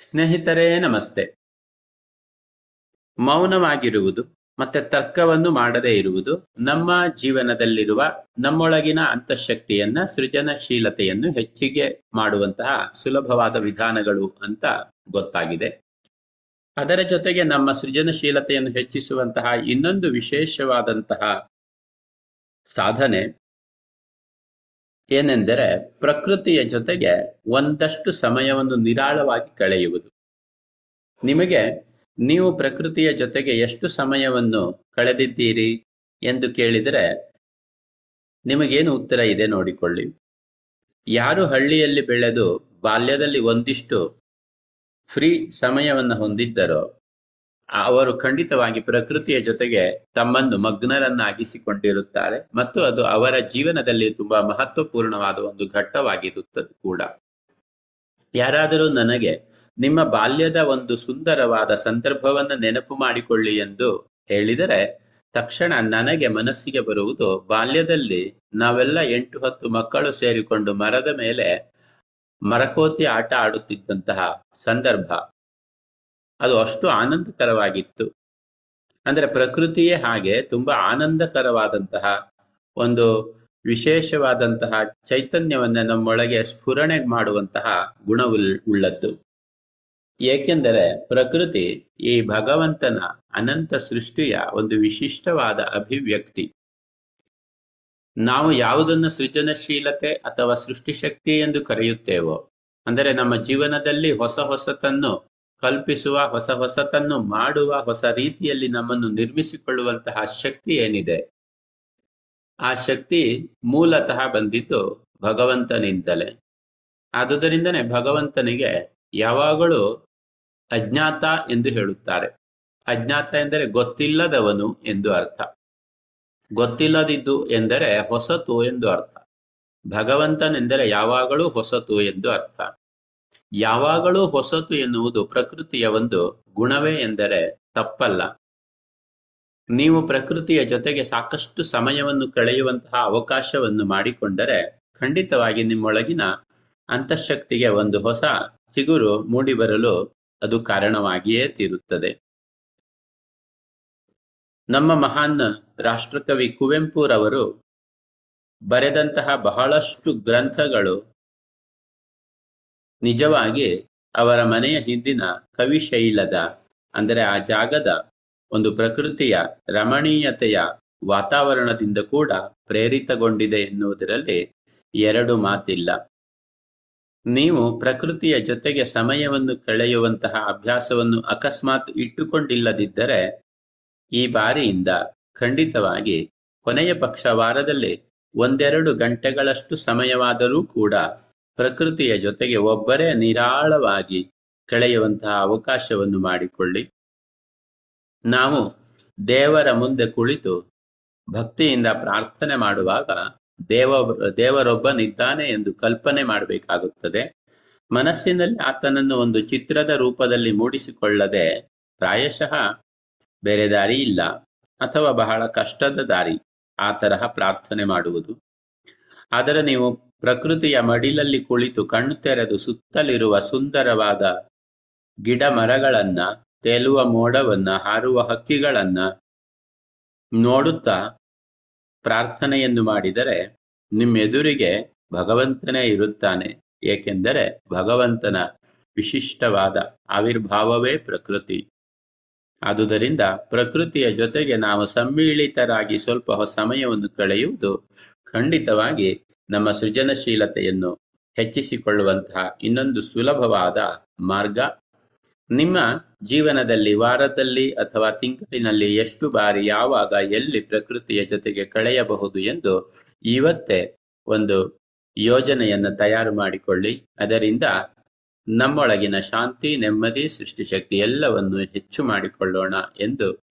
ಸ್ನೇಹಿತರೇ, ನಮಸ್ತೆ. ಮೌನವಾಗಿರುವುದು ಮತ್ತೆ ತರ್ಕವನ್ನು ಮಾಡದೇ ಇರುವುದು ನಮ್ಮ ಜೀವನದಲ್ಲಿರುವ ನಮ್ಮೊಳಗಿನ ಅಂತಃಶಕ್ತಿಯನ್ನ ಸೃಜನಶೀಲತೆಯನ್ನು ಹೆಚ್ಚಿಗೆ ಮಾಡುವಂತಹ ಸುಲಭವಾದ ವಿಧಾನಗಳು ಅಂತ ಗೊತ್ತಾಗಿದೆ. ಅದರ ಜೊತೆಗೆ ನಮ್ಮ ಸೃಜನಶೀಲತೆಯನ್ನು ಹೆಚ್ಚಿಸುವಂತಹ ಇನ್ನೊಂದು ವಿಶೇಷವಾದಂತಹ ಸಾಧನೆ ಏನೆಂದರೆ ಪ್ರಕೃತಿಯ ಜೊತೆಗೆ ಒಂದಷ್ಟು ಸಮಯವನ್ನು ನಿರಾಳವಾಗಿ ಕಳೆಯುವುದು. ನಿಮಗೆ, ನೀವು ಪ್ರಕೃತಿಯ ಜೊತೆಗೆ ಎಷ್ಟು ಸಮಯವನ್ನು ಕಳೆದಿದ್ದೀರಿ ಎಂದು ಕೇಳಿದರೆ, ನಿಮಗೇನು ಉತ್ತರ ಇದೆ ನೋಡಿಕೊಳ್ಳಿ. ಯಾರು ಹಳ್ಳಿಯಲ್ಲಿ ಬೆಳೆದು ಬಾಲ್ಯದಲ್ಲಿ ಒಂದಿಷ್ಟು ಫ್ರೀ ಸಮಯವನ್ನು ಹೊಂದಿದ್ದರೋ ಅವರು ಖಂಡಿತವಾಗಿ ಪ್ರಕೃತಿಯ ಜೊತೆಗೆ ತಮ್ಮನ್ನು ಮಗ್ನರನ್ನಾಗಿಸಿಕೊಂಡಿರುತ್ತಾರೆ ಮತ್ತು ಅದು ಅವರ ಜೀವನದಲ್ಲಿ ತುಂಬಾ ಮಹತ್ವಪೂರ್ಣವಾದ ಒಂದು ಘಟ್ಟವಾಗಿರುತ್ತದೆ ಕೂಡ. ಯಾರಾದರೂ ನನಗೆ ನಿಮ್ಮ ಬಾಲ್ಯದ ಒಂದು ಸುಂದರವಾದ ಸಂದರ್ಭವನ್ನು ನೆನಪು ಮಾಡಿಕೊಳ್ಳಿ ಎಂದು ಹೇಳಿದರೆ, ತಕ್ಷಣ ನನಗೆ ಮನಸ್ಸಿಗೆ ಬರುವುದು ಬಾಲ್ಯದಲ್ಲಿ ನಾವೆಲ್ಲ ಎಂಟು ಹತ್ತು ಮಕ್ಕಳು ಸೇರಿಕೊಂಡು ಮರದ ಮೇಲೆ ಮರಕೋತಿ ಆಟ ಆಡುತ್ತಿದ್ದಂತಹ ಸಂದರ್ಭ. ಅದು ಅಷ್ಟು ಆನಂದಕರವಾಗಿತ್ತು. ಅಂದ್ರೆ ಪ್ರಕೃತಿಯೇ ಹಾಗೆ ತುಂಬಾ ಆನಂದಕರವಾದಂತಹ ಒಂದು ವಿಶೇಷವಾದಂತಹ ಚೈತನ್ಯವನ್ನ ನಮ್ಮೊಳಗೆ ಸ್ಫುರಣೆ ಮಾಡುವಂತಹ ಗುಣವುಲ್ ಉಳ್ಳದ್ದು. ಏಕೆಂದರೆ ಪ್ರಕೃತಿ ಈ ಭಗವಂತನ ಅನಂತ ಸೃಷ್ಟಿಯ ಒಂದು ವಿಶಿಷ್ಟವಾದ ಅಭಿವ್ಯಕ್ತಿ. ನಾವು ಯಾವುದನ್ನು ಸೃಜನಶೀಲತೆ ಅಥವಾ ಸೃಷ್ಟಿಶಕ್ತಿ ಎಂದು ಕರೆಯುತ್ತೇವೋ, ಅಂದರೆ ನಮ್ಮ ಜೀವನದಲ್ಲಿ ಹೊಸ ಹೊಸತನ್ನು ಕಲ್ಪಿಸುವ ಹೊಸ ಹೊಸತನ್ನು ಮಾಡುವ ಹೊಸ ರೀತಿಯಲ್ಲಿ ನಮ್ಮನ್ನು ನಿರ್ಮಿಸಿಕೊಳ್ಳುವಂತಹ ಶಕ್ತಿ ಏನಿದೆ? ಆ ಶಕ್ತಿ ಮೂಲತಃ ಬಂದಿದ್ದು ಭಗವಂತನಿಂದಲೇ. ಆದುದರಿಂದನೇ ಭಗವಂತನಿಗೆ ಯಾವಾಗಲೂ ಅಜ್ಞಾತ ಎಂದು ಹೇಳುತ್ತಾರೆ. ಅಜ್ಞಾತ ಎಂದರೆ ಗೊತ್ತಿಲ್ಲದವನು ಎಂದು ಅರ್ಥ. ಗೊತ್ತಿಲ್ಲದಿದ್ದು ಎಂದರೆ ಹೊಸತು ಎಂದು ಅರ್ಥ. ಭಗವಂತನೆಂದರೆ ಯಾವಾಗಲೂ ಹೊಸತು ಎಂದು ಅರ್ಥ. ಯಾವಾಗಲೂ ಹೊಸತು ಎನ್ನುವುದು ಪ್ರಕೃತಿಯ ಒಂದು ಗುಣವೇ ಎಂದರೆ ತಪ್ಪಲ್ಲ. ನೀವು ಪ್ರಕೃತಿಯ ಜೊತೆಗೆ ಸಾಕಷ್ಟು ಸಮಯವನ್ನು ಕಳೆಯುವಂತಹ ಅವಕಾಶವನ್ನು ಮಾಡಿಕೊಂಡರೆ ಖಂಡಿತವಾಗಿ ನಿಮ್ಮೊಳಗಿನ ಅಂತಃಶಕ್ತಿಗೆ ಒಂದು ಹೊಸ ಚಿಗುರು ಮೂಡಿಬರಲು ಅದು ಕಾರಣವಾಗಿಯೇ ತೀರುತ್ತದೆ. ನಮ್ಮ ಮಹಾನ್ ರಾಷ್ಟ್ರಕವಿ ಕುವೆಂಪುರವರು ಬರೆದಂತಹ ಬಹಳಷ್ಟು ಗ್ರಂಥಗಳು ನಿಜವಾಗಿ ಅವರ ಮನೆಯ ಹಿಂದಿನ ಕವಿಶೈಲದ, ಅಂದರೆ ಆ ಜಾಗದ ಒಂದು ಪ್ರಕೃತಿಯ ರಮಣೀಯತೆಯ ವಾತಾವರಣದಿಂದ ಕೂಡ ಪ್ರೇರಿತಗೊಂಡಿದೆ ಎನ್ನುವುದರಲ್ಲಿ ಎರಡು ಮಾತಿಲ್ಲ. ನೀವು ಪ್ರಕೃತಿಯ ಜೊತೆಗೆ ಸಮಯವನ್ನು ಕಳೆಯುವಂತಹ ಅಭ್ಯಾಸವನ್ನು ಅಕಸ್ಮಾತ್ ಇಟ್ಟುಕೊಂಡಿಲ್ಲದಿದ್ದರೆ ಈ ಬಾರಿಯಿಂದ ಖಂಡಿತವಾಗಿ ಕೊನೆಯ ಪಕ್ಷ ವಾರದಲ್ಲಿ ಒಂದೆರಡು ಗಂಟೆಗಳಷ್ಟು ಸಮಯವಾದರೂ ಕೂಡ ಪ್ರಕೃತಿಯ ಜೊತೆಗೆ ಒಬ್ಬರೇ ನಿರಾಳವಾಗಿ ಕಳೆಯುವಂತಹ ಅವಕಾಶವನ್ನು ಮಾಡಿಕೊಳ್ಳಿ. ನಾವು ದೇವರ ಮುಂದೆ ಕುಳಿತು ಭಕ್ತಿಯಿಂದ ಪ್ರಾರ್ಥನೆ ಮಾಡುವಾಗ ದೇವ, ದೇವರೊಬ್ಬನಿದ್ದಾನೆ ಎಂದು ಕಲ್ಪನೆ ಮಾಡಬೇಕಾಗುತ್ತದೆ. ಮನಸ್ಸಿನಲ್ಲಿ ಆತನನ್ನು ಒಂದು ಚಿತ್ರದ ರೂಪದಲ್ಲಿ ಮೂಡಿಸಿಕೊಳ್ಳದೆ ಪ್ರಾಯಶಃ ಬೇರೆ ದಾರಿ ಇಲ್ಲ ಅಥವಾ ಬಹಳ ಕಷ್ಟದ ದಾರಿ ಆ ತರಹ ಪ್ರಾರ್ಥನೆ ಮಾಡುವುದು. ಆದರೆ ನೀವು ಪ್ರಕೃತಿಯ ಮಡಿಲಲ್ಲಿ ಕುಳಿತು ಕಣ್ಣು ತೆರೆದು ಸುತ್ತಲಿರುವ ಸುಂದರವಾದ ಗಿಡ ಮರಗಳನ್ನ ತೇಲುವ ಮೋಡವನ್ನ, ಹಾರುವ ಹಕ್ಕಿಗಳನ್ನ ನೋಡುತ್ತಾ ಪ್ರಾರ್ಥನೆಯನ್ನು ಮಾಡಿದರೆ ನಿಮ್ಮೆದುರಿಗೆ ಭಗವಂತನೇ ಇರುತ್ತಾನೆ. ಏಕೆಂದರೆ ಭಗವಂತನ ವಿಶಿಷ್ಟವಾದ ಆವಿರ್ಭಾವವೇ ಪ್ರಕೃತಿ. ಆದುದರಿಂದ ಪ್ರಕೃತಿಯ ಜೊತೆಗೆ ನಾವು ಸಮ್ಮಿಳಿತರಾಗಿ ಸ್ವಲ್ಪ ಸಮಯವನ್ನು ಕಳೆಯುವುದು ಖಂಡಿತವಾಗಿ ನಮ್ಮ ಸೃಜನಶೀಲತೆಯನ್ನು ಹೆಚ್ಚಿಸಿಕೊಳ್ಳುವಂತಹ ಇನ್ನೊಂದು ಸುಲಭವಾದ ಮಾರ್ಗ. ನಿಮ್ಮ ಜೀವನದಲ್ಲಿ ವಾರದಲ್ಲಿ ಅಥವಾ ತಿಂಗಳಿನಲ್ಲಿ ಎಷ್ಟು ಬಾರಿ ಯಾವಾಗ ಎಲ್ಲಿ ಪ್ರಕೃತಿಯ ಜೊತೆಗೆ ಕಳೆಯಬಹುದು ಎಂದು ಇವತ್ತೇ ಒಂದು ಯೋಜನೆಯನ್ನು ತಯಾರು ಮಾಡಿಕೊಳ್ಳಿ. ಅದರಿಂದ ನಮ್ಮೊಳಗಿನ ಶಾಂತಿ, ನೆಮ್ಮದಿ, ಸೃಷ್ಟಿಶಕ್ತಿ ಎಲ್ಲವನ್ನು ಹೆಚ್ಚು ಮಾಡಿಕೊಳ್ಳೋಣ ಎಂದು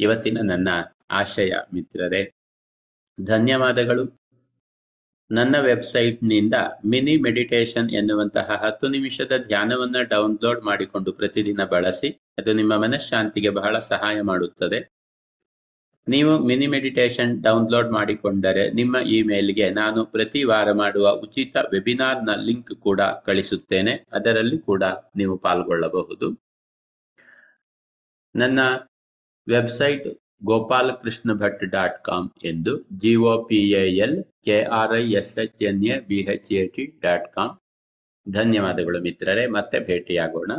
ಇವತ್ತಿನ ನನ್ನ ಆಶಯ ಮಿತ್ರರೇ. ಧನ್ಯವಾದಗಳು. ನನ್ನ ವೆಬ್ಸೈಟ್ನಿಂದ ಮಿನಿ ಮೆಡಿಟೇಷನ್ ಎನ್ನುವಂತಹ ಹತ್ತು ನಿಮಿಷದ ಧ್ಯಾನವನ್ನು ಡೌನ್ಲೋಡ್ ಮಾಡಿಕೊಂಡು ಪ್ರತಿದಿನ ಬಳಸಿ, ಅದು ನಿಮ್ಮ ಮನಃಶಾಂತಿಗೆ ಬಹಳ ಸಹಾಯ ಮಾಡುತ್ತದೆ. ನೀವು ಮಿನಿ ಮೆಡಿಟೇಷನ್ ಡೌನ್ಲೋಡ್ ಮಾಡಿಕೊಂಡರೆ ನಿಮ್ಮ ಇಮೇಲ್ಗೆ ನಾನು ಪ್ರತಿ ವಾರ ಮಾಡುವ ಉಚಿತ ವೆಬಿನಾರ್ನ ಲಿಂಕ್ ಕೂಡ ಕಳಿಸುತ್ತೇನೆ, ಅದರಲ್ಲಿ ಕೂಡ ನೀವು ಪಾಲ್ಗೊಳ್ಳಬಹುದು. ನನ್ನ website Gopalakrishna Bhat dot com ಎಂದು G O P A L A T dot com. ಧನ್ಯವಾದಗಳು ಮಿತ್ರರೇ ಮತ್ತೆ ಭೇಟಿಯಾಗೋಣ.